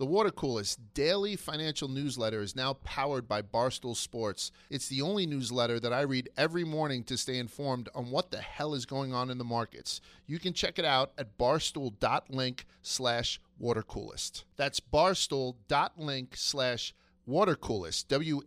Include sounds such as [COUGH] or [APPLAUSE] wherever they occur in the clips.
The Water Coolest daily financial newsletter is now powered by Barstool Sports. It's the only newsletter that I read every morning to stay informed on what the hell is going on in the markets. You can check it out at barstool.link slash watercoolest. That's barstool.link slash watercoolest. W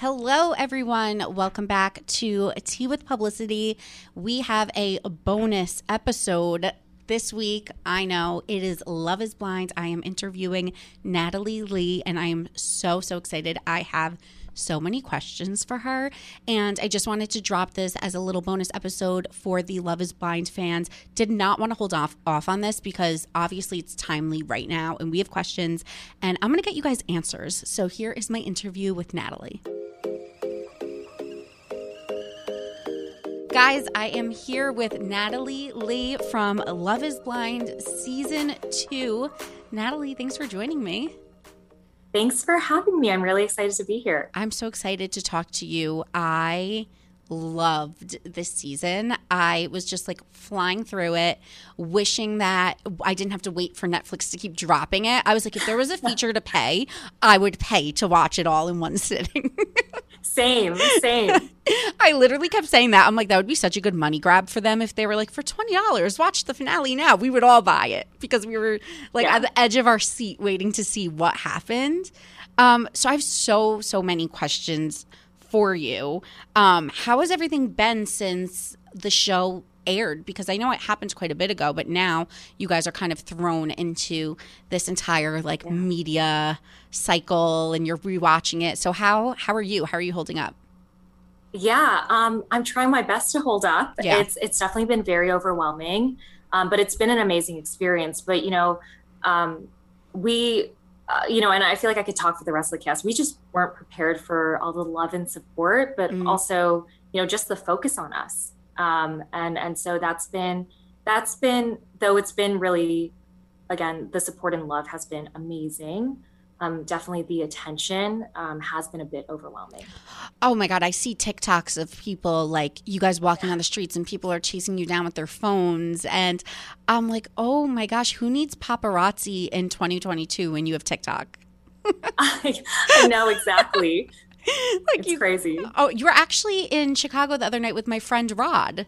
Hello, everyone. Welcome back to Tea with Publicity. We have a bonus episode this week. I know it is Love is Blind. I am interviewing Natalie Lee, and I am so, so excited. I have so many questions for her. And I just wanted to drop this as a little bonus episode for the Love is Blind fans. Did not want to hold off off on this because obviously it's timely right now and we have questions and I'm going to get you guys answers. So here is my interview with Natalie. Guys, I am here with Natalie Lee from Love is Blind Season 2. Natalie, thanks for joining me. Thanks for having me. I'm really excited to be here. I'm so excited to talk to you. I loved this season. I was just like flying through it, wishing that I didn't have to wait for Netflix to keep dropping it. I was like, if there was a feature to pay, I would pay to watch it all in one sitting. [LAUGHS] same, same. I literally kept saying that. I'm like, that would be such a good money grab for them if they were like, for $20, watch the finale now. We would all buy it because we were like yeah. at the edge of our seat waiting to see what happened. Um, so I have so, so many questions for you. Um, how has everything been since the show aired? Because I know it happened quite a bit ago, but now you guys are kind of thrown into this entire like yeah. media cycle and you're rewatching it. So how how are you? How are you holding up? Yeah, um, I'm trying my best to hold up. Yeah. It's it's definitely been very overwhelming, um, but it's been an amazing experience. But you know, um, we uh, you know, and I feel like I could talk for the rest of the cast. We just weren't prepared for all the love and support, but mm. also, you know, just the focus on us. Um, and and so that's been that's been though it's been really, again, the support and love has been amazing um, definitely the attention um, has been a bit overwhelming. Oh my God, I see TikToks of people like you guys walking on the streets and people are chasing you down with their phones. And I'm like, oh my gosh, who needs paparazzi in 2022 when you have TikTok? I, [LAUGHS] I know exactly. [LAUGHS] like it's you, crazy. Oh, you were actually in Chicago the other night with my friend Rod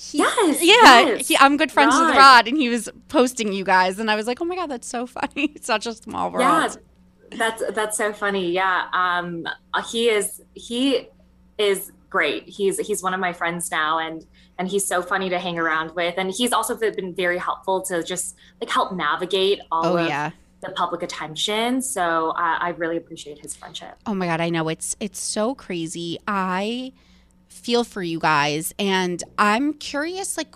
he, yes, yeah, yes. He, I'm good friends Rod. with Rod, and he was posting you guys, and I was like, oh my god, that's so funny. [LAUGHS] It's such a small world. Yeah, that's that's so funny. Yeah, um, he is he is great. He's he's one of my friends now, and and he's so funny to hang around with, and he's also been very helpful to just like help navigate all oh, of yeah. the public attention. So uh, I really appreciate his friendship. Oh my god, I know it's it's so crazy. I feel for you guys. And I'm curious, like,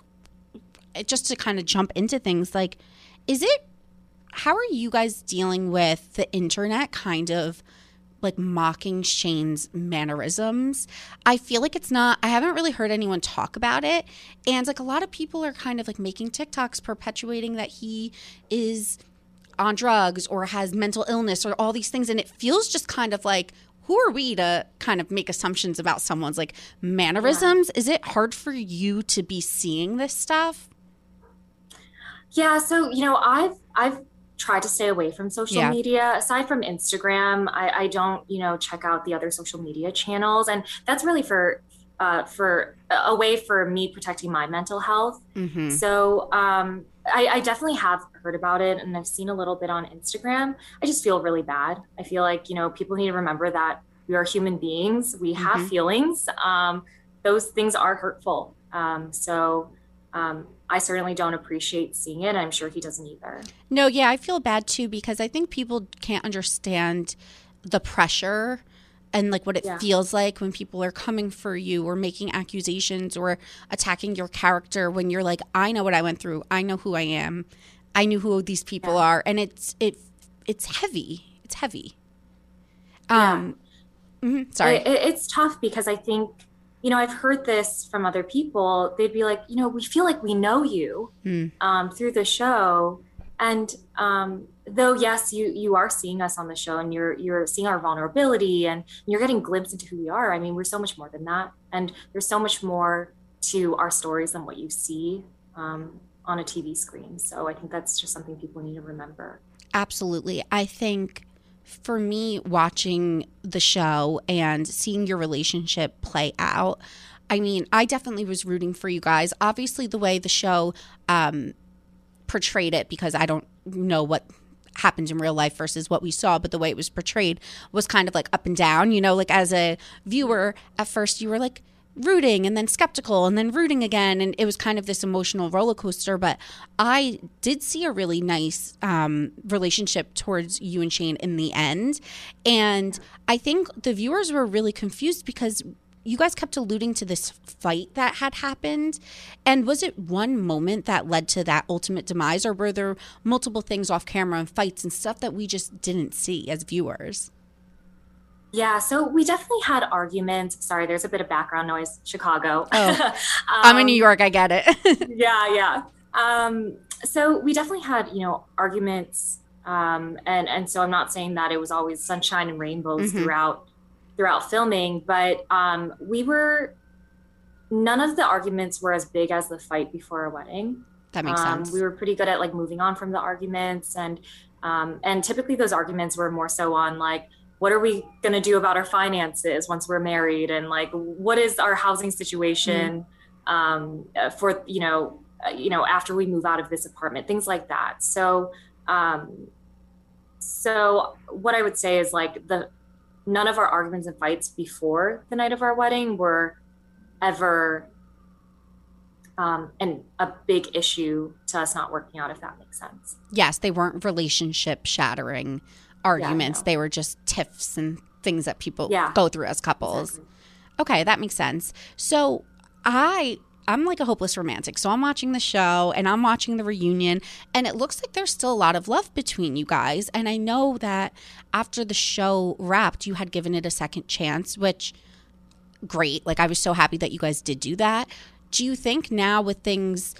just to kind of jump into things, like, is it, how are you guys dealing with the internet kind of like mocking Shayne's mannerisms? I feel like it's not, I haven't really heard anyone talk about it. And like, a lot of people are kind of like making TikToks perpetuating that he is on drugs or has mental illness or all these things. And it feels just kind of like, who are we to kind of make assumptions about someone's like mannerisms? Yeah. Is it hard for you to be seeing this stuff? Yeah, so you know, I've I've tried to stay away from social yeah. media. Aside from Instagram, I, I don't, you know, check out the other social media channels, and that's really for uh, for a way for me protecting my mental health. Mm-hmm. So um, I, I, definitely have heard about it and I've seen a little bit on Instagram. I just feel really bad. I feel like, you know, people need to remember that we are human beings, we have mm-hmm. feelings. Um, those things are hurtful. Um, so um, I certainly don't appreciate seeing it. I'm sure he doesn't either. No, yeah, I feel bad too because I think people can't understand the pressure and like what it yeah. feels like when people are coming for you or making accusations or attacking your character when you're like I know what I went through. I know who I am. I knew who these people yeah. are and it's it it's heavy. It's heavy. Um yeah. mm-hmm, sorry. It, it's tough because I think you know, I've heard this from other people. They'd be like, you know, we feel like we know you mm. um, through the show, and um, though yes you you are seeing us on the show and you're you're seeing our vulnerability and you're getting glimpse into who we are i mean we're so much more than that and there's so much more to our stories than what you see um, on a TV screen. So I think that's just something people need to remember. Absolutely. I think for me, watching the show and seeing your relationship play out, I mean, I definitely was rooting for you guys. Obviously, the way the show um, portrayed it, because I don't know what happened in real life versus what we saw, but the way it was portrayed was kind of like up and down. You know, like as a viewer, at first you were like, rooting and then skeptical and then rooting again and it was kind of this emotional roller coaster but i did see a really nice um, relationship towards you and shane in the end and i think the viewers were really confused because you guys kept alluding to this fight that had happened and was it one moment that led to that ultimate demise or were there multiple things off camera and fights and stuff that we just didn't see as viewers yeah, so we definitely had arguments. Sorry, there's a bit of background noise. Chicago. Oh, [LAUGHS] um, I'm in New York. I get it. [LAUGHS] yeah, yeah. Um, so we definitely had, you know, arguments, um, and and so I'm not saying that it was always sunshine and rainbows mm-hmm. throughout throughout filming, but um, we were none of the arguments were as big as the fight before our wedding. That makes um, sense. We were pretty good at like moving on from the arguments, and um, and typically those arguments were more so on like what are we going to do about our finances once we're married and like what is our housing situation mm. um, for you know uh, you know after we move out of this apartment things like that so um, so what i would say is like the none of our arguments and fights before the night of our wedding were ever um, and a big issue to us not working out if that makes sense yes they weren't relationship shattering arguments. Yeah, they were just tiffs and things that people yeah. go through as couples. Exactly. Okay, that makes sense. So I I'm like a hopeless romantic. So I'm watching the show and I'm watching the reunion and it looks like there's still a lot of love between you guys. And I know that after the show wrapped, you had given it a second chance, which great. Like I was so happy that you guys did do that. Do you think now with things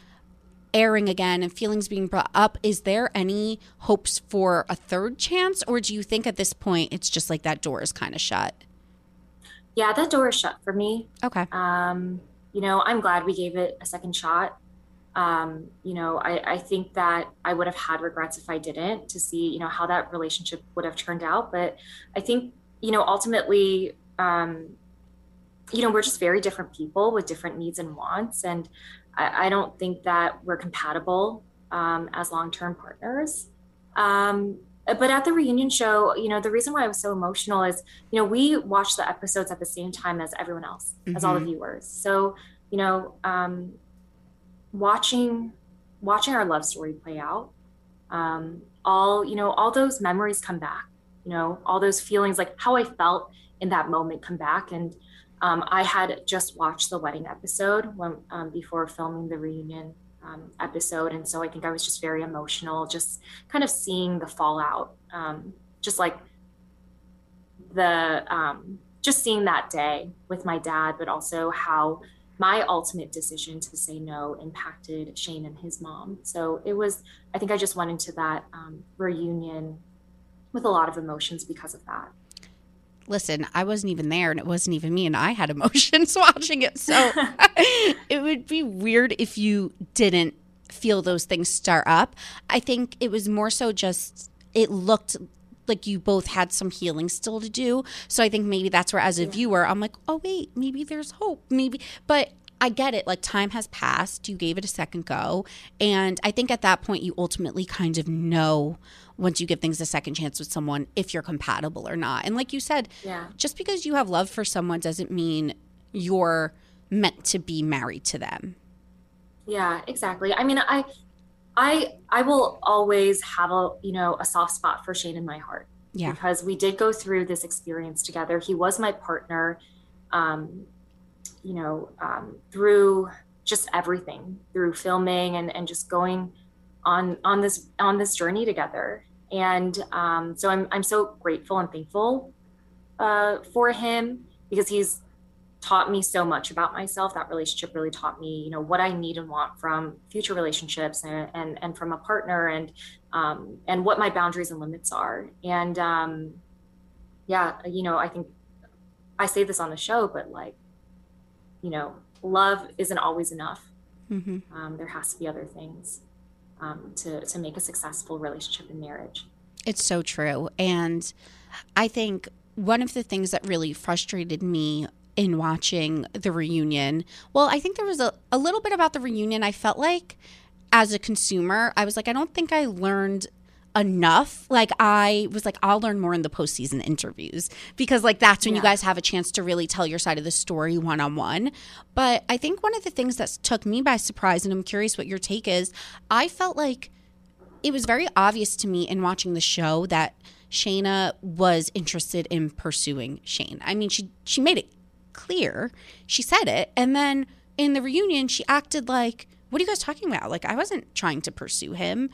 airing again and feelings being brought up, is there any hopes for a third chance? Or do you think at this point it's just like that door is kind of shut? Yeah, that door is shut for me. Okay. Um, you know, I'm glad we gave it a second shot. Um, you know, I, I think that I would have had regrets if I didn't to see, you know, how that relationship would have turned out. But I think, you know, ultimately, um, you know, we're just very different people with different needs and wants. And I, I don't think that we're compatible um, as long term partners. Um, but at the reunion show, you know, the reason why I was so emotional is, you know, we watched the episodes at the same time as everyone else, mm-hmm. as all the mm-hmm. viewers. So, you know, um, watching watching our love story play out, um, all you know, all those memories come back. You know, all those feelings, like how I felt in that moment, come back, and um, I had just watched the wedding episode when um, before filming the reunion um, episode, and so I think I was just very emotional, just kind of seeing the fallout, um, just like the um, just seeing that day with my dad, but also how my ultimate decision to say no impacted Shayne and his mom. So it was, I think I just went into that um, reunion with a lot of emotions because of that listen, I wasn't even there and it wasn't even me and I had [LAUGHS] emotions watching it. So [LAUGHS] it would be weird if you didn't feel those things start up. I think it was more so just it looked like you both had some healing still to do. So I think maybe that's where as a viewer I'm like, "Oh wait, maybe there's hope." Maybe but I get it. Like time has passed. You gave it a second go. And I think at that point, you ultimately kind of know once you give things a second chance with someone if you're compatible or not. And like you said, yeah. just because you have love for someone doesn't mean you're meant to be married to them. Yeah, exactly. I mean, I I I will always have a, you know, a soft spot for Shayne in my heart. Yeah. Because we did go through this experience together. He was my partner um you know, um, through just everything, through filming and and just going on on this on this journey together. And um, so I'm I'm so grateful and thankful uh, for him because he's taught me so much about myself. That relationship really taught me, you know, what I need and want from future relationships and and, and from a partner and um, and what my boundaries and limits are. And um, yeah, you know, I think I say this on the show, but like, you know, love isn't always enough Mm-hmm. Um, there has to be other things um, to to make a successful relationship and marriage. It's so true, and I think one of the things that really frustrated me in watching the reunion, well, I think there was a, a little bit about the reunion. I felt like as a consumer, I was like, I don't think I learned enough. Like I was like, I'll learn more in the postseason interviews because like that's when yeah. you guys have a chance to really tell your side of the story one on one. But I think one of the things that took me by surprise, and I'm curious what your take is, I felt like it was very obvious to me in watching the show that Shaina was interested in pursuing Shayne. I mean, she she made it clear. She said it, and then in the reunion, she acted like, "What are you guys talking about? Like, I wasn't trying to pursue him."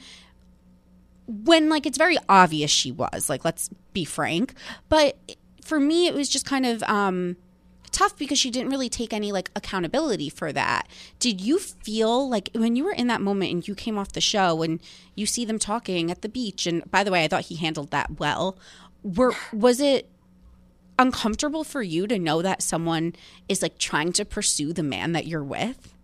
When like it's very obvious she was like let's be frank. But for me it was just kind of um tough because she didn't really take any like accountability for that. Did you feel like when you were in that moment and you came off the show and you see them talking at the beach and by the way i thought he handled that well were was it uncomfortable for you to know that someone is like trying to pursue the man that you're with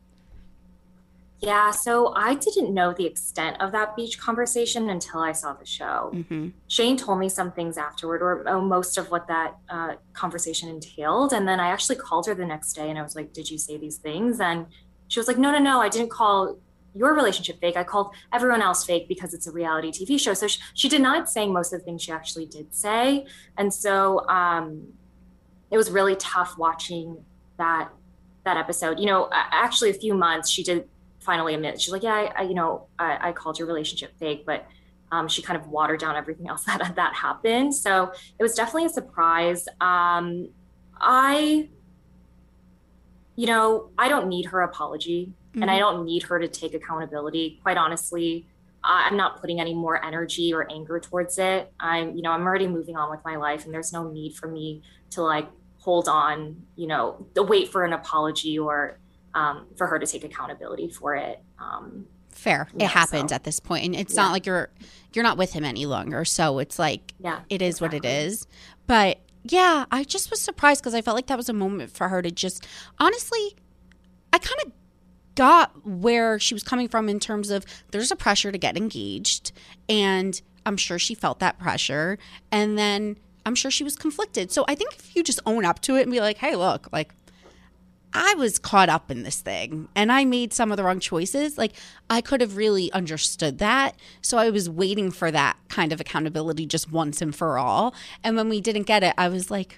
yeah, so I didn't know the extent of that beach conversation until I saw the show. Mm-hmm. Shayne told me some things afterward, or oh, most of what that uh, conversation entailed. And then I actually called her the next day and I was like, Did you say these things? And she was like, No, no, no, I didn't call your relationship fake. I called everyone else fake because it's a reality TV show. So she, she denied saying most of the things she actually did say. And so um, it was really tough watching that that episode. You know, actually, a few months she did finally admit she's like, yeah, I, I you know, I, I, called your relationship fake, but um, she kind of watered down everything [LAUGHS] else that that happened. So it was definitely a surprise. Um, I, you know, I don't need her apology, mm-hmm. and I mm-hmm. don't need her to take accountability. Quite honestly, I'm not putting any more energy or anger towards it. I'm, you know, I'm already moving on with my life, and there's no need for me to like hold on, you know, wait for an apology or um, for her to take accountability for it. Um, Fair. Yeah, it happened so. at this point, and it's yeah. not like you're you're not with him any longer. So it's like yeah, it is exactly. what it is. But yeah, I just was surprised because I felt like that was a moment for her to just honestly, I kind of got where she was coming from in terms of there's a pressure to get engaged, and I'm sure she felt that pressure, and then I'm sure she was conflicted. So I think if you just own up to it and be like, hey, look, like I was caught up in this thing and I made some of the wrong choices. Like, I could have really understood that. So I was waiting for that kind of accountability just once and for all. And when we didn't get it, I was like,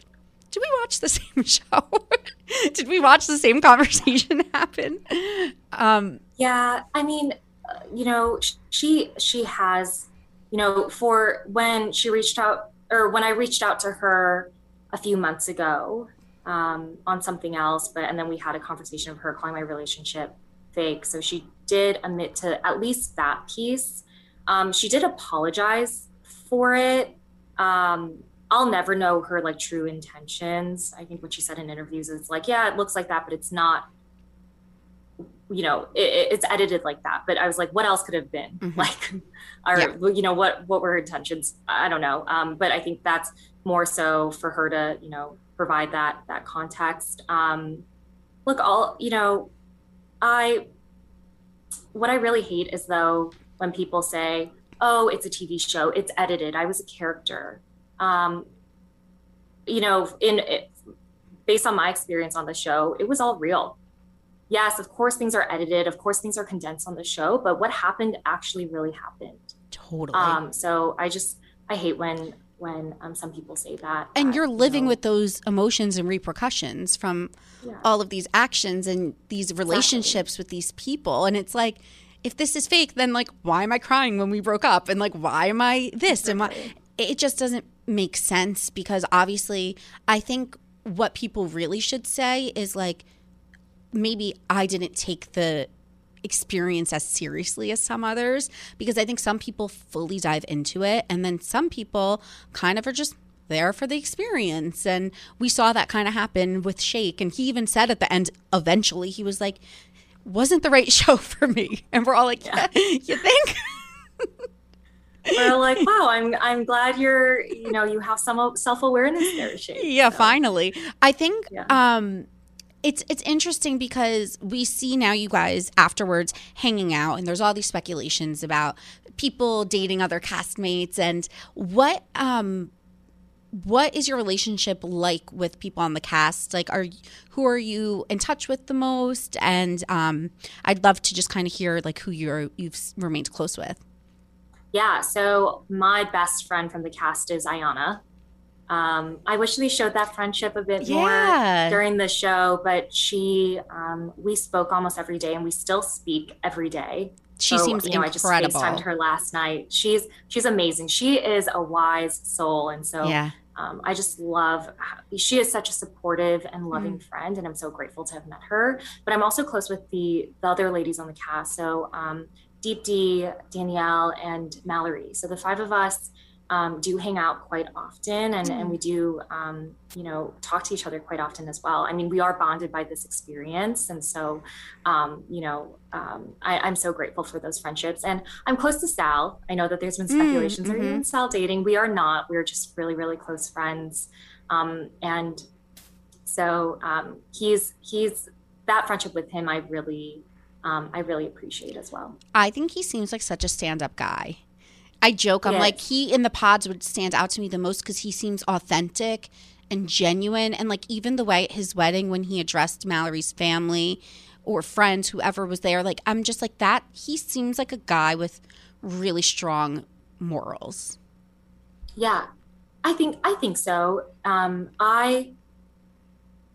did we watch the [LAUGHS] same show? [LAUGHS] did we watch the same conversation [LAUGHS] happen? Um, yeah, I mean, you know, she she has, you know, for when she reached out or when I reached out to her a few months ago, um, on something else, but and then we had a conversation of her calling my relationship fake. So she did admit to at least that piece. Um, she did apologize for it. Um, I'll never know her like true intentions. I think what she said in interviews is like, yeah, it looks like that, but it's not. You know, it, it's edited like that. But I was like, what else could have been? Mm-hmm. [LAUGHS] Like, or yeah. you know, what what were her intentions? I don't know. Um, but I think that's more so for her to you know provide that that context. Um, look, all you know, I what I really hate is though when people say, "Oh, it's a TV show, it's edited. I was a character." Um, you know, in it, based on my experience on the show, it was all real. Yes, of course things are edited, of course things are condensed on the show, but what happened actually really happened. Totally. Um, so I just I hate when when um, some people say that. And that, you're living you know, with those emotions and repercussions from yeah. all of these actions and these relationships exactly. with these people. And it's like, if this is fake, then like, why am I crying when we broke up? And like, why am I this? Exactly. Am I? It just doesn't make sense because obviously, I think what people really should say is like, maybe I didn't take the experience as seriously as some others because I think some people fully dive into it and then some people kind of are just there for the experience. And we saw that kind of happen with Shake. And he even said at the end, eventually, he was like, wasn't the right [LAUGHS] show for me. And we're all like, yeah, [LAUGHS] you think? [LAUGHS] we're like, wow, I'm I'm glad you're, you know, you have some self awareness there, Shake. Yeah, so. finally. I think yeah. um it's it's interesting because we see now you guys afterwards hanging out and there's all these speculations about people dating other castmates and what um what is your relationship like with people on the cast? Like are who are you in touch with the most? And um i'd love to just kind of hear like who you're you've remained close with. Yeah so my best friend from the cast is Iyanna um, I wish we showed that friendship a bit yeah. more during the show, but she, um, we spoke almost every day, and we still speak every day. She so, seems you know, incredible. I just FaceTimed her last night. She's she's amazing. She is a wise soul, and so yeah. Um, I just love. She is such a supportive and loving mm. friend, and I'm so grateful to have met her. But I'm also close with the the other ladies on the cast. So um, Deepti, Danielle, and Mallory. So the five of us um, do hang out quite often and, and we mm. do um, you know talk to each other quite often as well. I mean we are bonded by this experience and so um, you know um, I, am so grateful for those friendships. And i'm close to sal. I know that there's been mm, speculations. Mm, mm-hmm. are you and sal dating? We are not. We're just really really close friends. Um, and so um, he's he's that friendship with him i really i really appreciate as well. I think he seems like such a stand-up guy I joke. I'm yes. like he in the pods would stand out to me the most because he seems authentic and genuine, and like even the way at his wedding when he addressed Mallory's family or friends, whoever was there, like I'm just like that. He seems like a guy with really strong morals. Yeah, I think I think so. Um, I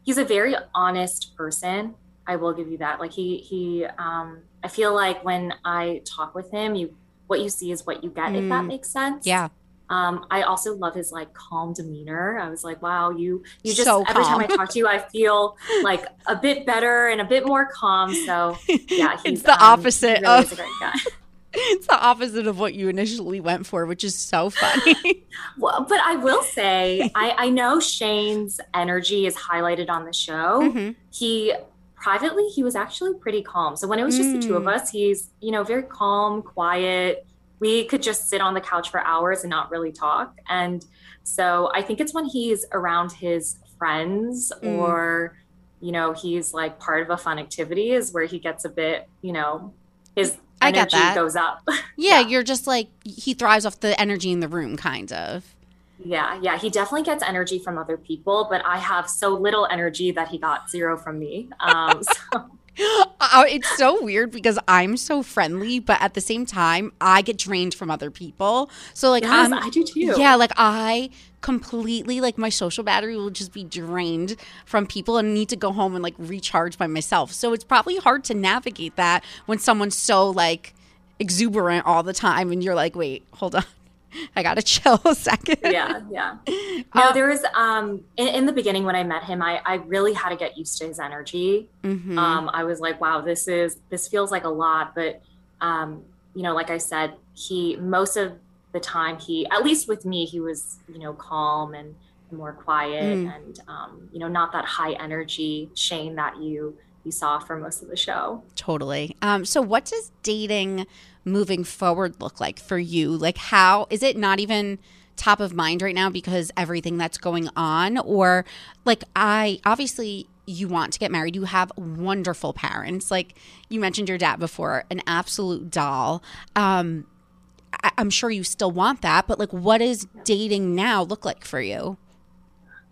he's a very honest person. I will give you that. Like he he um, I feel like when I talk with him, you what you see is what you get, mm. if that mm. makes sense. Yeah. Um, I also love his like calm demeanor. I was like, wow, you you just so every time I talk to you, I feel like a bit better and a bit more calm. So [LAUGHS] yeah, he's it's the um, opposite really of [LAUGHS] it's the opposite of what you initially went for, which is so funny. [LAUGHS] well, but I will say, I, I know Shayne's energy is highlighted on the show. Mm-hmm. He privately he was actually pretty calm so when it was just mm. the two of mm. us he's you know very calm quiet we could just sit on the couch for hours and not really talk and so i think it's when he's around his friends mm. or you know he's like part of a fun activity is where he gets a bit you know his I get that. goes up. [LAUGHS] Yeah, yeah, you're just like he thrives off the energy in the room, kind of. Yeah, yeah, he definitely gets energy from other people, but I have so little energy that he got zero from me. Um, [LAUGHS] so. Oh, it's so weird because I'm so friendly, but at the same time, I get drained from other people. So like, yes, i do too. Yeah, like I completely like my social battery will just be drained from people and need to go home and like recharge by myself. So it's probably hard to navigate that when someone's so like exuberant all the time, and you're like, wait, hold on. [LAUGHS] I gotta chill a [LAUGHS] second. Yeah, yeah. No, um, there was um in, in, the beginning when I met him, I I really had to get used to his energy. Mm-hmm. Um, I was like, wow, this is this feels like a lot, but um, you know, like I said, he most of the time he at least with me, he was you know calm and more quiet mm. and um, you know not that high energy Shayne that you you saw for most of the show. Totally. Um, so what does dating moving forward look like for you? Like, how is it not even top of mind right now because everything that's going on? Or, like, I obviously you want to get married, you have wonderful parents. Like, you mentioned your dad before, an absolute doll. Um, I- I'm sure you still want that, but like, what does dating now look like for you?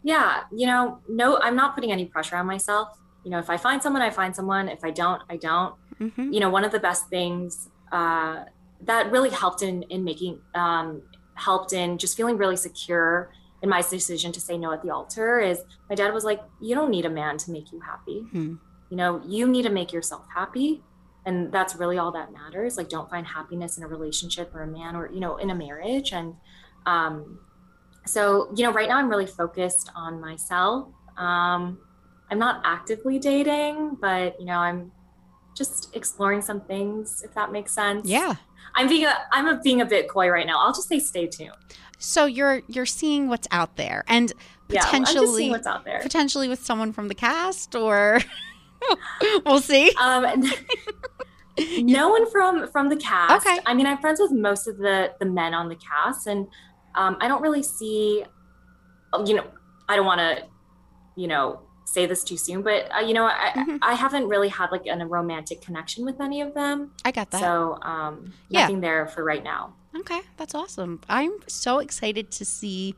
Yeah, you know, no, I'm not putting any pressure on myself. You know, if I find someone, I find someone. If I don't, I don't. Mm-hmm. You know, one of the best things uh, that really helped in in making um, helped in just feeling really secure in my decision to say no at the altar is my dad was like you don't need a man to make you happy hmm. you know you need to make yourself happy and that's really all that matters like don't find happiness in a relationship or a man or you know in a marriage and um, so you know right now i'm really focused on myself um, i'm not actively dating but you know i'm just exploring some things, if that makes sense. Yeah. I'm being a, I'm a, being a bit coy right now. I'll just say stay tuned. So you're you're seeing what's out there and potentially yeah, what's out there. Potentially with someone from the cast or [LAUGHS] we'll see. Um, [LAUGHS] no one from from the cast. Okay. I mean, I'm friends with most of the the men on the cast, and um, I don't really see. You know, I don't want to, you know, say this too soon, but uh, you know, I, mm-hmm. I haven't really had like an, a romantic connection with any of them. I got that. So, um, nothing yeah. there for right now. Okay, that's awesome. I'm so excited to see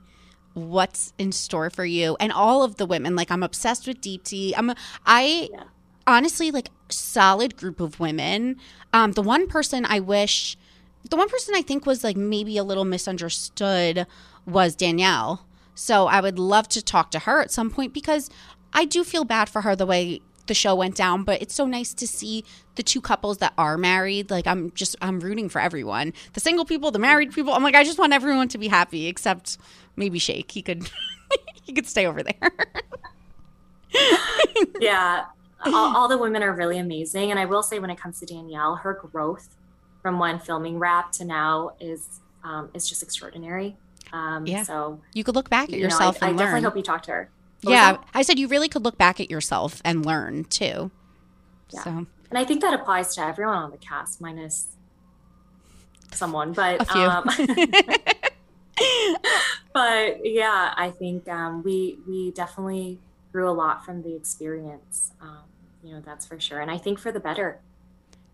what's in store for you and all of the women. Like, I'm obsessed with Deepti. I'm, I yeah. honestly like solid group of women. Um, the one person I wish, the one person I think was like maybe a little misunderstood was Danielle. So I would love to talk to her at some point because I do feel bad for her the way the show went down, but it's so nice to see the two couples that are married. Like I'm just I'm rooting for everyone. The single people, the married people. I'm like I just want everyone to be happy except maybe Shake. He could [LAUGHS] he could stay over there. [LAUGHS] yeah. All, all, the women are really amazing and I will say when it comes to Danielle, her growth from when filming Wrap to now is um, is just extraordinary. Um, yeah. So you could look back at you yourself know, I, I definitely hope you talk to her. Yeah, I said you really could look back at yourself and learn too. Yeah. So. And I think that applies to everyone on the cast, minus someone, but a few. Um, [LAUGHS] but yeah, I think um, we we definitely grew a lot from the experience. Um, you know, that's for sure, and I think for the better.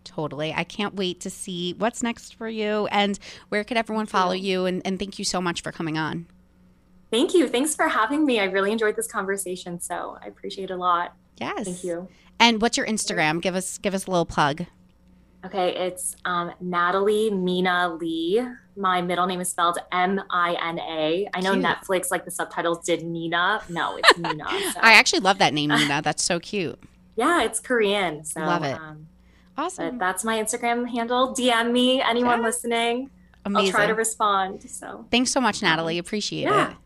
Totally. I can't wait to see what's next for you and where could everyone follow you. And, and thank you so much for coming on. Thank you. Thanks for having me. I really enjoyed this conversation, so I appreciate it a lot. Yes. Thank you. And what's your Instagram? Give us give us a little plug. Okay, it's um, Natalie Mina Lee. My middle name is spelled M I N A. I know cute. Netflix, like the subtitles, did Nina. No, it's Mina. [LAUGHS] So. I actually love that name, Nina. [LAUGHS] That's so cute. yeah, it's Korean. So love it. Um, awesome. that's my Instagram handle. DM me, anyone yeah. listening. Amazing. I'll try to respond. So thanks so much, Natalie. Appreciate yeah. it.